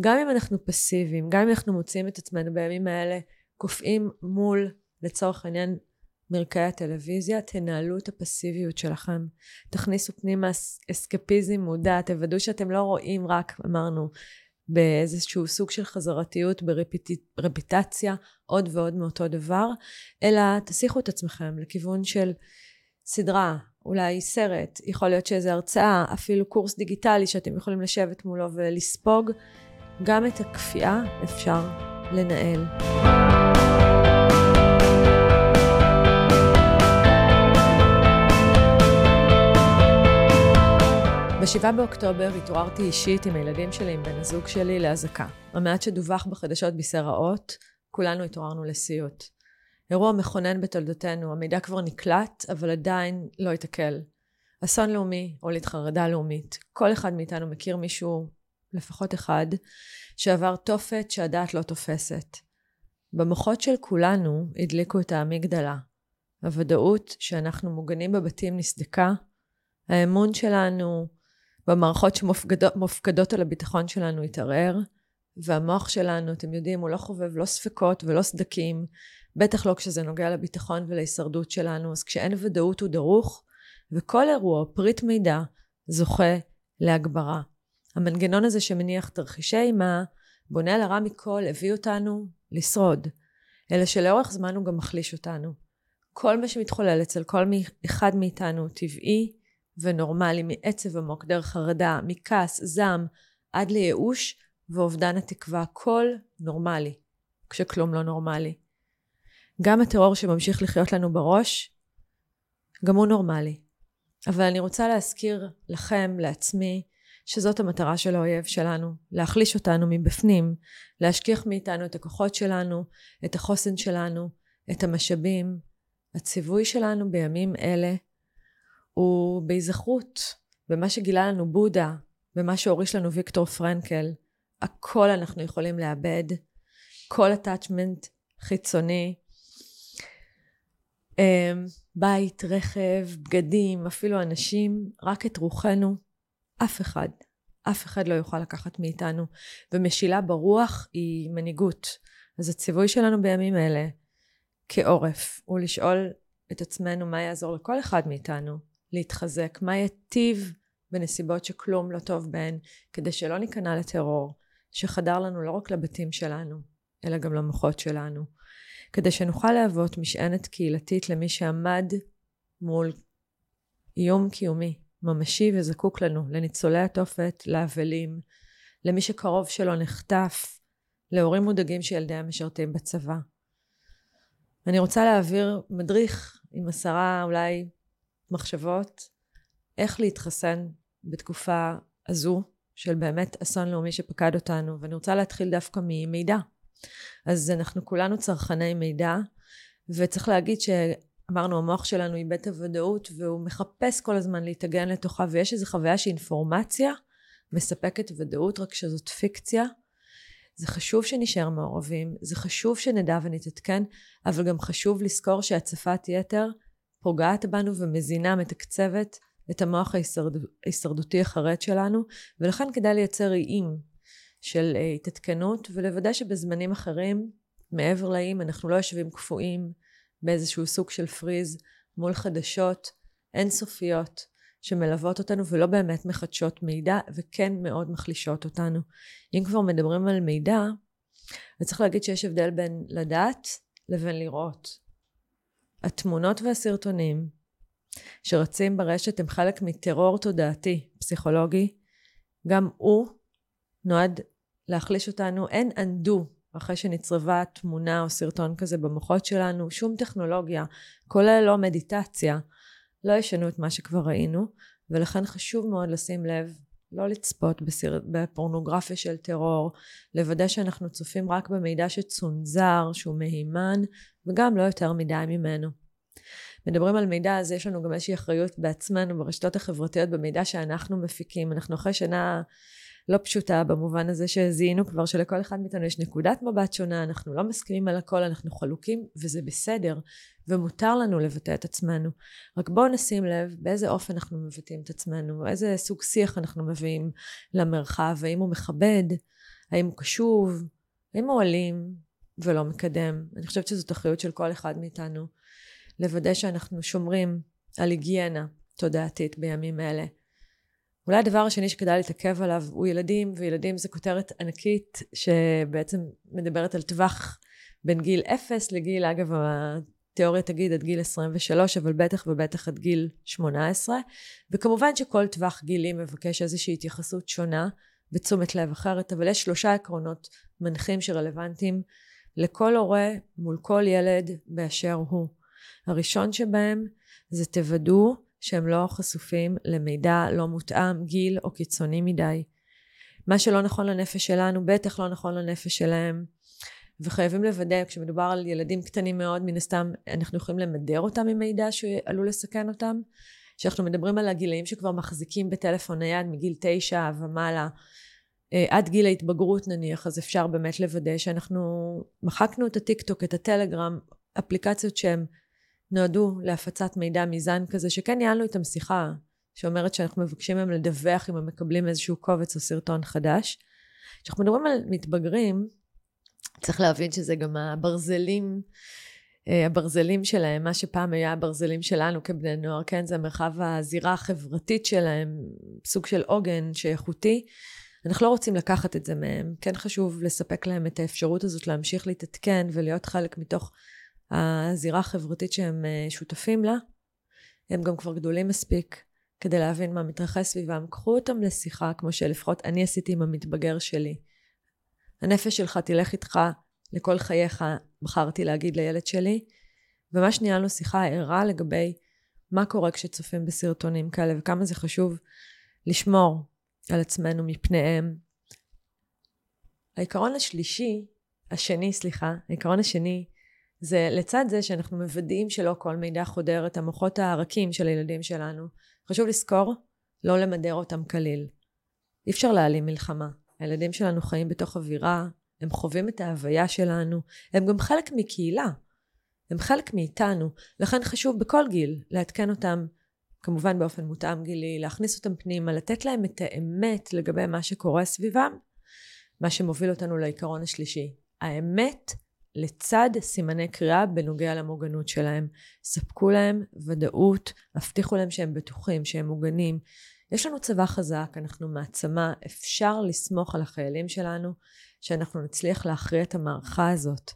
גם אם אנחנו פסיביים, גם אם אנחנו מוצאים את עצמנו בימים האלה קופאים מול, לצורך העניין, מרקעי הטלוויזיה, תנהלו את הפסיביות שלכם. תכניסו פנימה אסקפיזם מודע, תוודאו שאתם לא רואים רק, אמרנו, באיזשהו סוג של חזרתיות, ברפיטציה, עוד ועוד מאותו דבר, אלא תסיחו את עצמכם לכיוון של סדרה, אולי סרט, יכול להיות שאיזו הרצאה, אפילו קורס דיגיטלי שאתם יכולים לשבת מולו ולספוג. גם את הכפייה אפשר לנהל. ב-7 באוקטובר התעוררתי אישית עם הילדים שלי, עם בן הזוג שלי, לאזעקה. המעט שדווח בחדשות בישר האות, כולנו התעוררנו לסיוט. אירוע מכונן בתולדותינו, המידע כבר נקלט, אבל עדיין לא התעכל. אסון לאומי, הוליד חרדה לאומית. כל אחד מאיתנו מכיר מישהו, לפחות אחד, שעבר תופת שהדעת לא תופסת. במוחות של כולנו הדליקו את האמיגדלה. הוודאות שאנחנו מוגנים בבתים נסדקה, האמון שלנו במערכות שמופקדות על הביטחון שלנו התערער, והמוח שלנו, אתם יודעים, הוא לא חובב לא ספקות ולא סדקים, בטח לא כשזה נוגע לביטחון ולהישרדות שלנו, אז כשאין ודאות הוא דרוך, וכל אירוע, פריט מידע, זוכה להגברה. המנגנון הזה שמניח תרחישי אימה, בונה על הרע מכל, הביא אותנו לשרוד, אלא שלאורך זמן הוא גם מחליש אותנו. כל מה שמתחולל אצל כל אחד מאיתנו טבעי ונורמלי, מעצב עמוק, דרך חרדה, מכעס, זעם, עד לייאוש ואובדן התקווה, הכל נורמלי, כשכלום לא נורמלי. גם הטרור שממשיך לחיות לנו בראש, גם הוא נורמלי. אבל אני רוצה להזכיר לכם, לעצמי, שזאת המטרה של האויב שלנו, להחליש אותנו מבפנים, להשכיח מאיתנו את הכוחות שלנו, את החוסן שלנו, את המשאבים. הציווי שלנו בימים אלה הוא בהיזכרות, במה שגילה לנו בודה, במה שהוריש לנו ויקטור פרנקל. הכל אנחנו יכולים לאבד, כל attachment חיצוני, אמ, בית, רכב, בגדים, אפילו אנשים, רק את רוחנו, אף אחד, אף אחד לא יוכל לקחת מאיתנו. ומשילה ברוח היא מנהיגות. אז הציווי שלנו בימים אלה, כעורף, הוא לשאול את עצמנו מה יעזור לכל אחד מאיתנו להתחזק, מה יטיב בנסיבות שכלום לא טוב בהן, כדי שלא ניכנע לטרור, שחדר לנו לא רק לבתים שלנו, אלא גם למוחות שלנו. כדי שנוכל להוות משענת קהילתית למי שעמד מול איום קיומי, ממשי וזקוק לנו, לניצולי התופת, לאבלים, למי שקרוב שלו נחטף, להורים מודאגים שילדיהם משרתים בצבא. אני רוצה להעביר מדריך עם עשרה אולי מחשבות איך להתחסן בתקופה הזו של באמת אסון לאומי שפקד אותנו, ואני רוצה להתחיל דווקא ממידע. אז אנחנו כולנו צרכני מידע, וצריך להגיד שאמרנו המוח שלנו איבד את הוודאות והוא מחפש כל הזמן להתאגן לתוכה ויש איזו חוויה שאינפורמציה מספקת ודאות רק שזאת פיקציה. זה חשוב שנשאר מעורבים, זה חשוב שנדע ונתעדכן, אבל גם חשוב לזכור שהצפת יתר פוגעת בנו ומזינה, מתקצבת את המוח ההישרד... ההישרדותי החרד שלנו, ולכן כדאי לייצר איים של אה, התעדכנות ולוודא שבזמנים אחרים מעבר לאיים אנחנו לא יושבים קפואים באיזשהו סוג של פריז מול חדשות אינסופיות שמלוות אותנו ולא באמת מחדשות מידע וכן מאוד מחלישות אותנו. אם כבר מדברים על מידע אז צריך להגיד שיש הבדל בין לדעת לבין לראות. התמונות והסרטונים שרצים ברשת הם חלק מטרור תודעתי פסיכולוגי גם הוא נועד להחליש אותנו, אין undo אחרי שנצרבה תמונה או סרטון כזה במוחות שלנו, שום טכנולוגיה, כולל לא מדיטציה, לא ישנו את מה שכבר ראינו, ולכן חשוב מאוד לשים לב, לא לצפות בסר... בפורנוגרפיה של טרור, לוודא שאנחנו צופים רק במידע שצונזר, שהוא מהימן, וגם לא יותר מדי ממנו. מדברים על מידע, אז יש לנו גם איזושהי אחריות בעצמנו ברשתות החברתיות במידע שאנחנו מפיקים. אנחנו אחרי שנה לא פשוטה במובן הזה שזיהינו כבר שלכל אחד מאיתנו יש נקודת מבט שונה, אנחנו לא מסכימים על הכל, אנחנו חלוקים וזה בסדר ומותר לנו לבטא את עצמנו. רק בואו נשים לב באיזה אופן אנחנו מבטאים את עצמנו, איזה סוג שיח אנחנו מביאים למרחב, האם הוא מכבד, האם הוא קשוב, האם הוא אלים ולא מקדם. אני חושבת שזאת אחריות של כל אחד מאיתנו, לוודא שאנחנו שומרים על היגיינה תודעתית בימים אלה. אולי הדבר השני שכדאי להתעכב עליו הוא ילדים, וילדים זה כותרת ענקית שבעצם מדברת על טווח בין גיל 0 לגיל, אגב התיאוריה תגיד עד גיל 23, אבל בטח ובטח עד גיל 18, וכמובן שכל טווח גילי מבקש איזושהי התייחסות שונה ותשומת לב אחרת, אבל יש שלושה עקרונות מנחים שרלוונטיים לכל הורה מול כל ילד באשר הוא. הראשון שבהם זה תוודאו שהם לא חשופים למידע לא מותאם, גיל או קיצוני מדי. מה שלא נכון לנפש שלנו, בטח לא נכון לנפש שלהם. וחייבים לוודא, כשמדובר על ילדים קטנים מאוד, מן הסתם אנחנו יכולים למדר אותם עם מידע שעלול לסכן אותם. כשאנחנו מדברים על הגילאים שכבר מחזיקים בטלפון נייד מגיל תשע ומעלה, אה, עד גיל ההתבגרות נניח, אז אפשר באמת לוודא שאנחנו מחקנו את הטיק טוק, את הטלגרם, אפליקציות שהן נועדו להפצת מידע מזן כזה, שכן ניהלנו איתם שיחה, שאומרת שאנחנו מבקשים מהם לדווח אם הם מקבלים איזשהו קובץ או סרטון חדש. כשאנחנו מדברים על מתבגרים, צריך להבין שזה גם הברזלים, אה, הברזלים שלהם, מה שפעם היה הברזלים שלנו כבני נוער, כן, זה מרחב הזירה החברתית שלהם, סוג של עוגן שאיכותי. אנחנו לא רוצים לקחת את זה מהם, כן חשוב לספק להם את האפשרות הזאת להמשיך להתעדכן ולהיות חלק מתוך הזירה החברתית שהם אה, שותפים לה. הם גם כבר גדולים מספיק כדי להבין מה מתרחש סביבם. קחו אותם לשיחה, כמו שלפחות אני עשיתי עם המתבגר שלי. הנפש שלך תלך איתך לכל חייך, בחרתי להגיד לילד שלי. וממש ניהלנו שיחה ערה לגבי מה קורה כשצופים בסרטונים כאלה וכמה זה חשוב לשמור על עצמנו מפניהם. העיקרון השלישי, השני, סליחה, העיקרון השני זה לצד זה שאנחנו מוודאים שלא כל מידע חודר את המוחות הרכים של הילדים שלנו. חשוב לזכור, לא למדר אותם כליל. אי אפשר להעלים מלחמה. הילדים שלנו חיים בתוך אווירה, הם חווים את ההוויה שלנו, הם גם חלק מקהילה. הם חלק מאיתנו, לכן חשוב בכל גיל לעדכן אותם, כמובן באופן מותאם גילי, להכניס אותם פנימה, לתת להם את האמת לגבי מה שקורה סביבם, מה שמוביל אותנו לעיקרון השלישי. האמת לצד סימני קריאה בנוגע למוגנות שלהם. ספקו להם ודאות, הבטיחו להם שהם בטוחים, שהם מוגנים. יש לנו צבא חזק, אנחנו מעצמה, אפשר לסמוך על החיילים שלנו, שאנחנו נצליח להכריע את המערכה הזאת.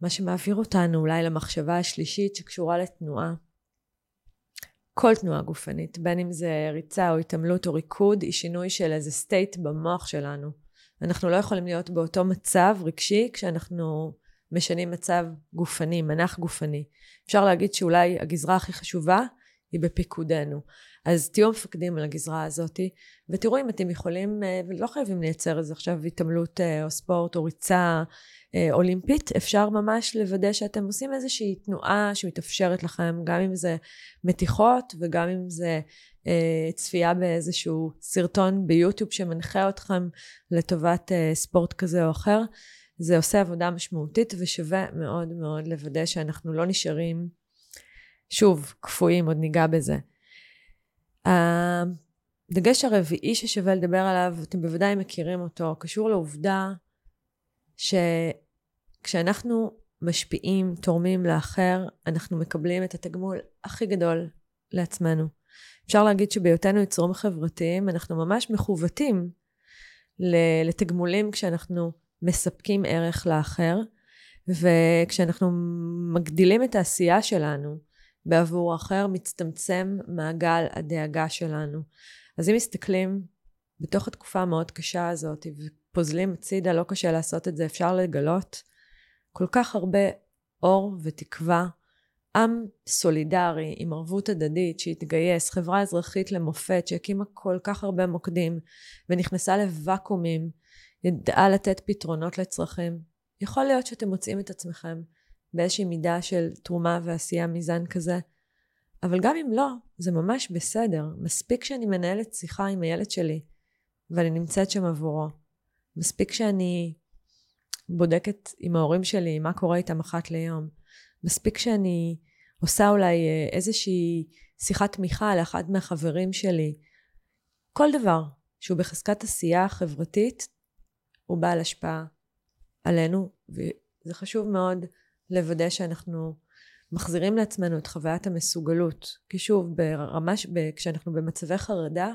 מה שמעביר אותנו אולי למחשבה השלישית שקשורה לתנועה. כל תנועה גופנית, בין אם זה ריצה או התעמלות או ריקוד, היא שינוי של איזה סטייט במוח שלנו. אנחנו לא יכולים להיות באותו מצב רגשי כשאנחנו משנים מצב גופני, מנח גופני. אפשר להגיד שאולי הגזרה הכי חשובה היא בפיקודנו. אז תהיו מפקדים על הגזרה הזאת, ותראו אם אתם יכולים, אה, ולא חייבים לייצר איזה עכשיו התעמלות אה, או ספורט או ריצה אה, אולימפית, אפשר ממש לוודא שאתם עושים איזושהי תנועה שמתאפשרת לכם, גם אם זה מתיחות וגם אם זה אה, צפייה באיזשהו סרטון ביוטיוב שמנחה אתכם לטובת אה, ספורט כזה או אחר. זה עושה עבודה משמעותית ושווה מאוד מאוד לוודא שאנחנו לא נשארים, שוב, קפואים, עוד ניגע בזה. הדגש הרביעי ששווה לדבר עליו, אתם בוודאי מכירים אותו, קשור לעובדה שכשאנחנו משפיעים, תורמים לאחר, אנחנו מקבלים את התגמול הכי גדול לעצמנו. אפשר להגיד שבהיותנו יצורים חברתיים, אנחנו ממש מכוותים לתגמולים כשאנחנו מספקים ערך לאחר, וכשאנחנו מגדילים את העשייה שלנו בעבור האחר, מצטמצם מעגל הדאגה שלנו. אז אם מסתכלים בתוך התקופה המאוד קשה הזאת ופוזלים הצידה, לא קשה לעשות את זה, אפשר לגלות כל כך הרבה אור ותקווה עם סולידרי עם ערבות הדדית שהתגייס, חברה אזרחית למופת שהקימה כל כך הרבה מוקדים ונכנסה לוואקומים, ידעה לתת פתרונות לצרכים. יכול להיות שאתם מוצאים את עצמכם באיזושהי מידה של תרומה ועשייה מזן כזה, אבל גם אם לא, זה ממש בסדר. מספיק שאני מנהלת שיחה עם הילד שלי ואני נמצאת שם עבורו. מספיק שאני בודקת עם ההורים שלי מה קורה איתם אחת ליום. מספיק שאני עושה אולי אה, איזושהי שיחת תמיכה לאחד מהחברים שלי. כל דבר שהוא בחזקת עשייה חברתית, הוא בעל השפעה עלינו, וזה חשוב מאוד לוודא שאנחנו מחזירים לעצמנו את חוויית המסוגלות. כי שוב, ברמה, כשאנחנו במצבי חרדה,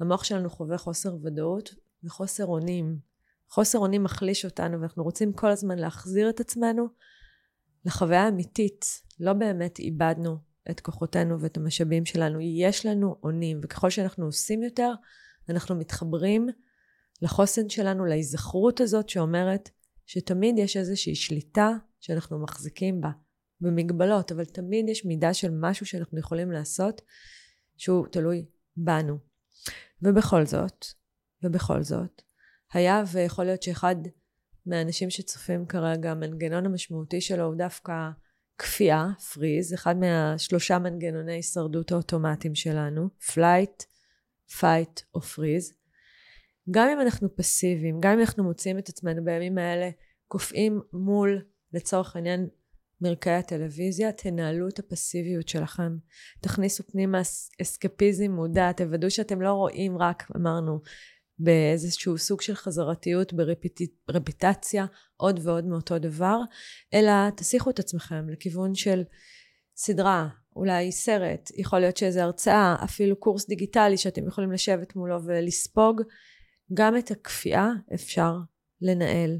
המוח שלנו חווה חוסר ודאות וחוסר אונים. חוסר אונים מחליש אותנו, ואנחנו רוצים כל הזמן להחזיר את עצמנו לחוויה האמיתית. לא באמת איבדנו את כוחותינו ואת המשאבים שלנו. יש לנו אונים, וככל שאנחנו עושים יותר, אנחנו מתחברים לחוסן שלנו, להיזכרות הזאת שאומרת שתמיד יש איזושהי שליטה שאנחנו מחזיקים בה, במגבלות, אבל תמיד יש מידה של משהו שאנחנו יכולים לעשות שהוא תלוי בנו. ובכל זאת, ובכל זאת, היה ויכול להיות שאחד מהאנשים שצופים כרגע, המנגנון המשמעותי שלו הוא דווקא קפיאה, freeze, אחד מהשלושה מנגנוני הישרדות האוטומטיים שלנו, flight, fight או freeze. גם אם אנחנו פסיביים, גם אם אנחנו מוצאים את עצמנו בימים האלה קופאים מול, לצורך העניין, מרקעי הטלוויזיה, תנהלו את הפסיביות שלכם. תכניסו פנימה אסקפיזם מודע, תוודאו שאתם לא רואים רק, אמרנו, באיזשהו סוג של חזרתיות, ברפיטציה, עוד ועוד מאותו דבר, אלא תסיחו את עצמכם לכיוון של סדרה, אולי סרט, יכול להיות שאיזו הרצאה, אפילו קורס דיגיטלי שאתם יכולים לשבת מולו ולספוג, גם את הכפייה אפשר לנהל.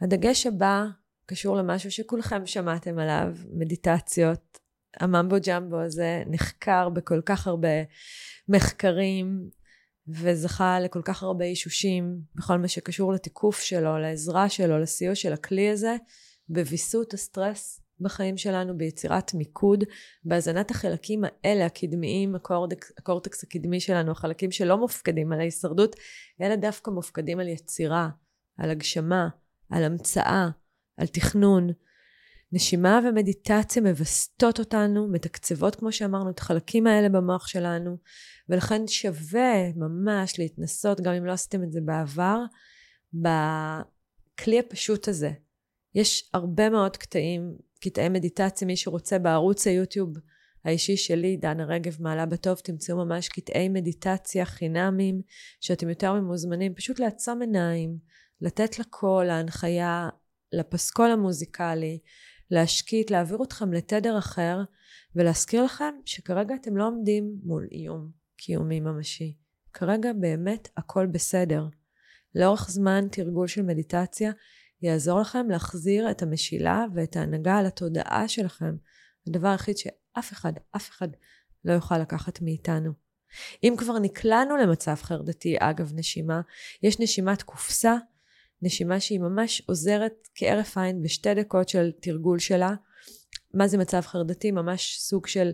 הדגש הבא קשור למשהו שכולכם שמעתם עליו, מדיטציות. הממבו ג'מבו הזה נחקר בכל כך הרבה מחקרים וזכה לכל כך הרבה אישושים בכל מה שקשור לתיקוף שלו, לעזרה שלו, לסיוע של הכלי הזה, בוויסות הסטרס בחיים שלנו, ביצירת מיקוד, בהזנת החלקים האלה, הקדמיים, הקורטקס, הקורטקס הקדמי שלנו, החלקים שלא מופקדים על ההישרדות, אלא דווקא מופקדים על יצירה, על הגשמה, על המצאה, על תכנון. נשימה ומדיטציה מווסתות אותנו, מתקצבות, כמו שאמרנו, את החלקים האלה במוח שלנו, ולכן שווה ממש להתנסות, גם אם לא עשיתם את זה בעבר, בכלי הפשוט הזה. יש הרבה מאוד קטעים, קטעי מדיטציה, מי שרוצה בערוץ היוטיוב האישי שלי, דנה רגב מעלה בטוב, תמצאו ממש קטעי מדיטציה חינמים, שאתם יותר ממוזמנים, פשוט לעצום עיניים, לתת לקול, ההנחיה, לפסקול המוזיקלי, להשקיט, להעביר אתכם לתדר אחר, ולהזכיר לכם שכרגע אתם לא עומדים מול איום קיומי ממשי. כרגע באמת הכל בסדר. לאורך זמן תרגול של מדיטציה יעזור לכם להחזיר את המשילה ואת ההנהגה על התודעה שלכם. הדבר היחיד שאף אחד, אף אחד לא יוכל לקחת מאיתנו. אם כבר נקלענו למצב חרדתי, אגב נשימה, יש נשימת קופסה נשימה שהיא ממש עוזרת כהרף עין בשתי דקות של תרגול שלה. מה זה מצב חרדתי? ממש סוג של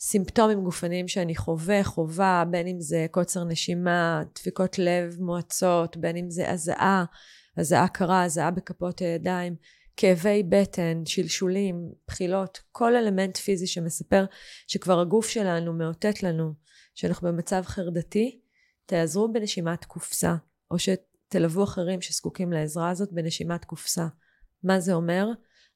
סימפטומים גופניים שאני חווה, חווה, בין אם זה קוצר נשימה, דפיקות לב מועצות, בין אם זה הזעה, הזעה קרה, הזעה בכפות הידיים, כאבי בטן, שלשולים, בחילות, כל אלמנט פיזי שמספר שכבר הגוף שלנו מאותת לנו שאנחנו במצב חרדתי, תעזרו בנשימת קופסה, או ש... תלוו אחרים שזקוקים לעזרה הזאת בנשימת קופסה. מה זה אומר?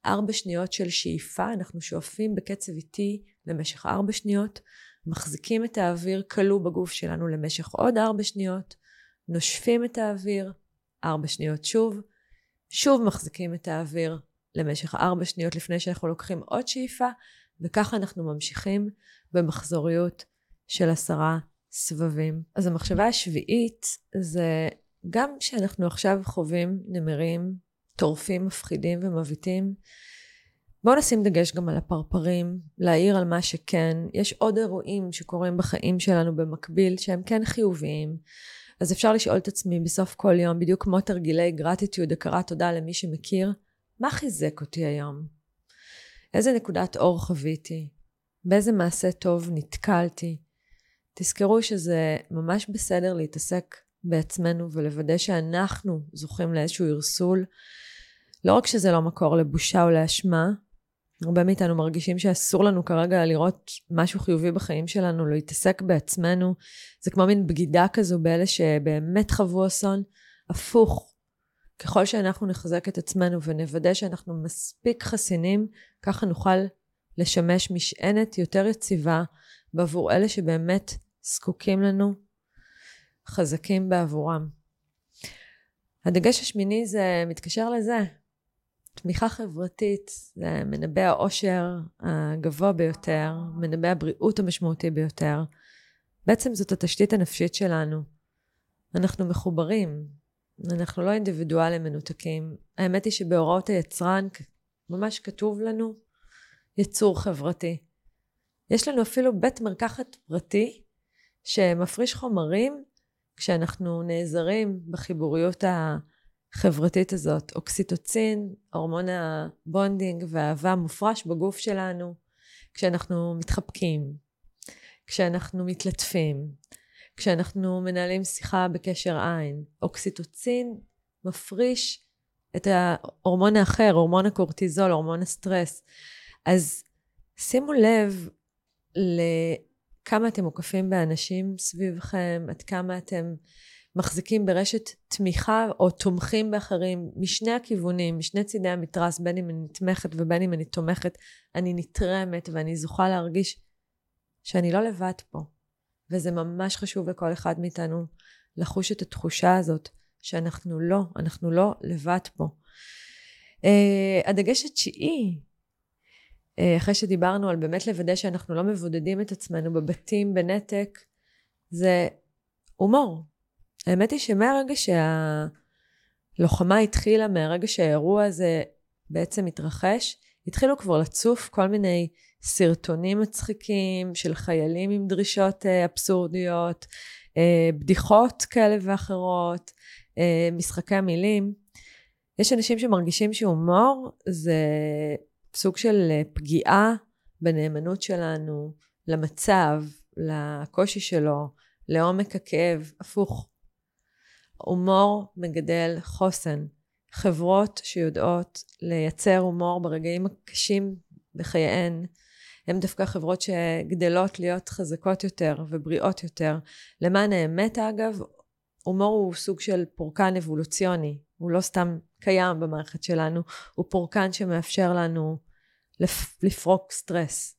ארבע שניות של שאיפה, אנחנו שואפים בקצב איטי למשך ארבע שניות, מחזיקים את האוויר כלוא בגוף שלנו למשך עוד ארבע שניות, נושפים את האוויר, ארבע שניות שוב, שוב מחזיקים את האוויר למשך ארבע שניות לפני שאנחנו לוקחים עוד שאיפה, וככה אנחנו ממשיכים במחזוריות של עשרה סבבים. אז המחשבה השביעית זה גם כשאנחנו עכשיו חווים נמרים טורפים, מפחידים ומבעיטים, בואו נשים דגש גם על הפרפרים, להעיר על מה שכן. יש עוד אירועים שקורים בחיים שלנו במקביל שהם כן חיוביים. אז אפשר לשאול את עצמי בסוף כל יום, בדיוק כמו תרגילי גרטיטיוד, הכרת תודה למי שמכיר, מה חיזק אותי היום? איזה נקודת אור חוויתי? באיזה מעשה טוב נתקלתי? תזכרו שזה ממש בסדר להתעסק בעצמנו ולוודא שאנחנו זוכים לאיזשהו ערסול. לא רק שזה לא מקור לבושה או לאשמה, הרבה מאיתנו מרגישים שאסור לנו כרגע לראות משהו חיובי בחיים שלנו, להתעסק בעצמנו. זה כמו מין בגידה כזו באלה שבאמת חוו אסון. הפוך, ככל שאנחנו נחזק את עצמנו ונוודא שאנחנו מספיק חסינים, ככה נוכל לשמש משענת יותר יציבה בעבור אלה שבאמת זקוקים לנו חזקים בעבורם. הדגש השמיני זה מתקשר לזה. תמיכה חברתית זה מנבא העושר הגבוה ביותר, מנבא הבריאות המשמעותי ביותר. בעצם זאת התשתית הנפשית שלנו. אנחנו מחוברים, אנחנו לא אינדיבידואלים מנותקים. האמת היא שבהוראות היצרן ממש כתוב לנו יצור חברתי. יש לנו אפילו בית מרקחת פרטי שמפריש חומרים כשאנחנו נעזרים בחיבוריות החברתית הזאת. אוקסיטוצין, הורמון ה bonding והאהבה מופרש בגוף שלנו כשאנחנו מתחבקים, כשאנחנו מתלטפים, כשאנחנו מנהלים שיחה בקשר עין. אוקסיטוצין מפריש את ההורמון האחר, הורמון הקורטיזול, הורמון הסטרס. אז שימו לב לכמה אתם מוקפים באנשים סביבכם, עד כמה אתם מחזיקים ברשת תמיכה או תומכים באחרים משני הכיוונים, משני צידי המתרס, בין אם אני נתמכת ובין אם אני תומכת, אני נתרמת ואני זוכה להרגיש שאני לא לבד פה. וזה ממש חשוב לכל אחד מאיתנו לחוש את התחושה הזאת שאנחנו לא, אנחנו לא לבד פה. Uh, הדגש התשיעי אחרי שדיברנו על באמת לוודא שאנחנו לא מבודדים את עצמנו בבתים בנתק, זה הומור. האמת היא שמהרגע שהלוחמה התחילה, מהרגע שהאירוע הזה בעצם התרחש, התחילו כבר לצוף כל מיני סרטונים מצחיקים של חיילים עם דרישות אה, אבסורדיות, אה, בדיחות כאלה ואחרות, משחקי מילים. יש אנשים שמרגישים שהומור זה סוג של אה, פגיעה בנאמנות שלנו למצב, לקושי שלו, לעומק הכאב, הפוך. הומור מגדל חוסן. חברות שיודעות לייצר הומור ברגעים הקשים בחייהן, הן דווקא חברות שגדלות להיות חזקות יותר ובריאות יותר. למען האמת אגב, הומור הוא סוג של פורקן אבולוציוני, הוא לא סתם קיים במערכת שלנו, הוא פורקן שמאפשר לנו לפ, לפרוק סטרס.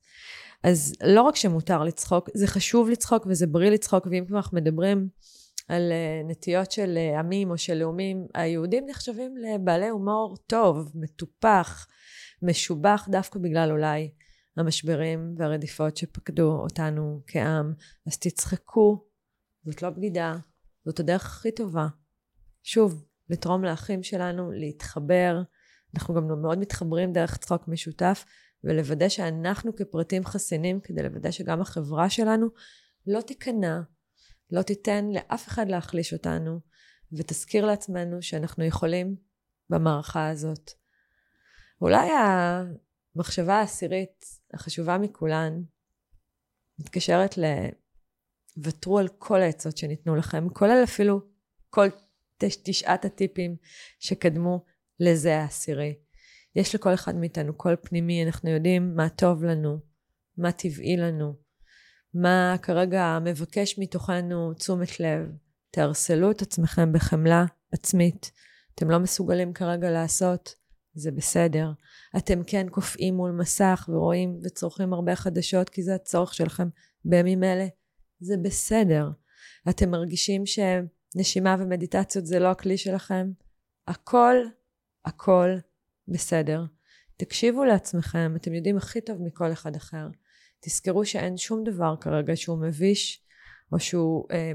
אז לא רק שמותר לצחוק, זה חשוב לצחוק וזה בריא לצחוק, ואם כבר אנחנו מדברים על uh, נטיות של uh, עמים או של לאומים, היהודים נחשבים לבעלי הומור טוב, מטופח, משובח, דווקא בגלל אולי המשברים והרדיפות שפקדו אותנו כעם. אז תצחקו, זאת לא בגידה, זאת הדרך הכי טובה. שוב, לתרום לאחים שלנו, להתחבר. אנחנו גם מאוד מתחברים דרך צחוק משותף, ולוודא שאנחנו כפרטים חסינים, כדי לוודא שגם החברה שלנו לא תיכנע, לא תיתן לאף אחד להחליש אותנו, ותזכיר לעצמנו שאנחנו יכולים במערכה הזאת. אולי המחשבה העשירית החשובה מכולן מתקשרת ל... ותרו על כל העצות שניתנו לכם, כולל אפילו כל תשעת הטיפים שקדמו לזה העשירי. יש לכל אחד מאיתנו קול פנימי, אנחנו יודעים מה טוב לנו, מה טבעי לנו, מה כרגע מבקש מתוכנו תשומת לב. תארסלו את עצמכם בחמלה עצמית. אתם לא מסוגלים כרגע לעשות, זה בסדר. אתם כן קופאים מול מסך ורואים וצורכים הרבה חדשות כי זה הצורך שלכם בימים אלה, זה בסדר. אתם מרגישים שנשימה ומדיטציות זה לא הכלי שלכם, הכל, הכל בסדר. תקשיבו לעצמכם, אתם יודעים הכי טוב מכל אחד אחר. תזכרו שאין שום דבר כרגע שהוא מביש או שהוא אה,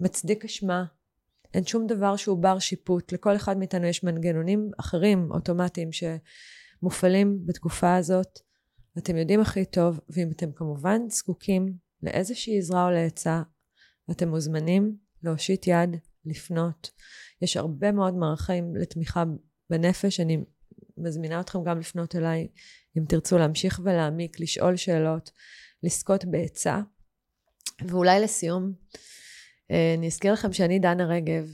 מצדיק אשמה. אין שום דבר שהוא בר שיפוט. לכל אחד מאיתנו יש מנגנונים אחרים, אוטומטיים, שמופעלים בתקופה הזאת. אתם יודעים הכי טוב, ואם אתם כמובן זקוקים לאיזושהי עזרה או לעצה, אתם מוזמנים להושיט יד, לפנות. יש הרבה מאוד מערכים לתמיכה בנפש, אני מזמינה אתכם גם לפנות אליי, אם תרצו להמשיך ולהעמיק, לשאול שאלות, לזכות בעצה. ואולי לסיום, אה, אני אזכיר לכם שאני דנה רגב,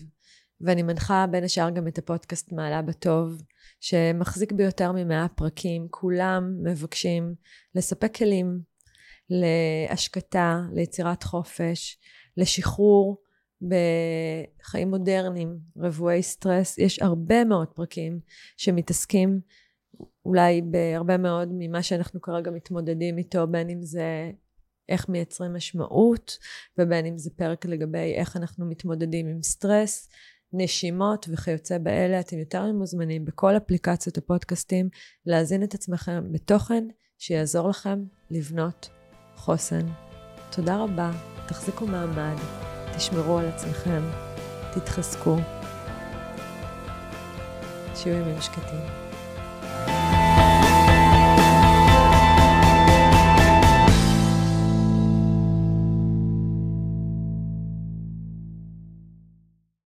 ואני מנחה בין השאר גם את הפודקאסט מעלה בטוב, שמחזיק ביותר ממאה פרקים, כולם מבקשים לספק כלים להשקטה, ליצירת חופש, לשחרור בחיים מודרניים, רבועי סטרס, יש הרבה מאוד פרקים שמתעסקים אולי בהרבה מאוד ממה שאנחנו כרגע מתמודדים איתו, בין אם זה איך מייצרים משמעות, ובין אם זה פרק לגבי איך אנחנו מתמודדים עם סטרס, נשימות וכיוצא באלה, אתם יותר מוזמנים בכל אפליקציות הפודקאסטים להזין את עצמכם בתוכן שיעזור לכם לבנות חוסן. תודה רבה, תחזיקו מעמד, תשמרו על עצמכם, תתחזקו. שיהיו ימים שקטים.